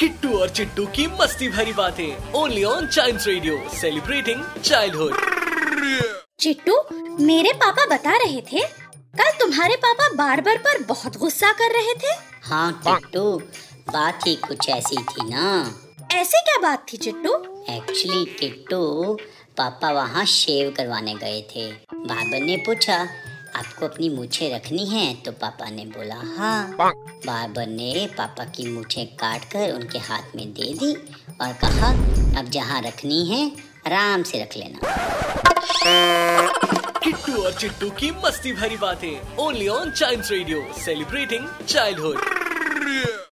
किट्टू और चिट्टू की मस्ती भरी बातें। Only on child radio celebrating childhood Chittu मेरे पापा बता रहे थे कल तुम्हारे पापा बार्बर पर बहुत गुस्सा कर रहे थे। हाँ किट्टू बात ही कुछ ऐसी थी ना। ऐसे क्या बात थी चिट्टू? एक्चुअली किट्टू पापा वहाँ शेव करवाने गए थे। बाबर ने पूछा आपको अपनी मूछे रखनी है? तो पापा ने बोला हाँ। बाबर ने पापा की मूछे काट कर उनके हाथ में दे दी और कहा, अब जहाँ रखनी है, आराम से रख लेना। किट्टू और चिट्टू की मस्ती भरी बातें only on child radio celebrating childhood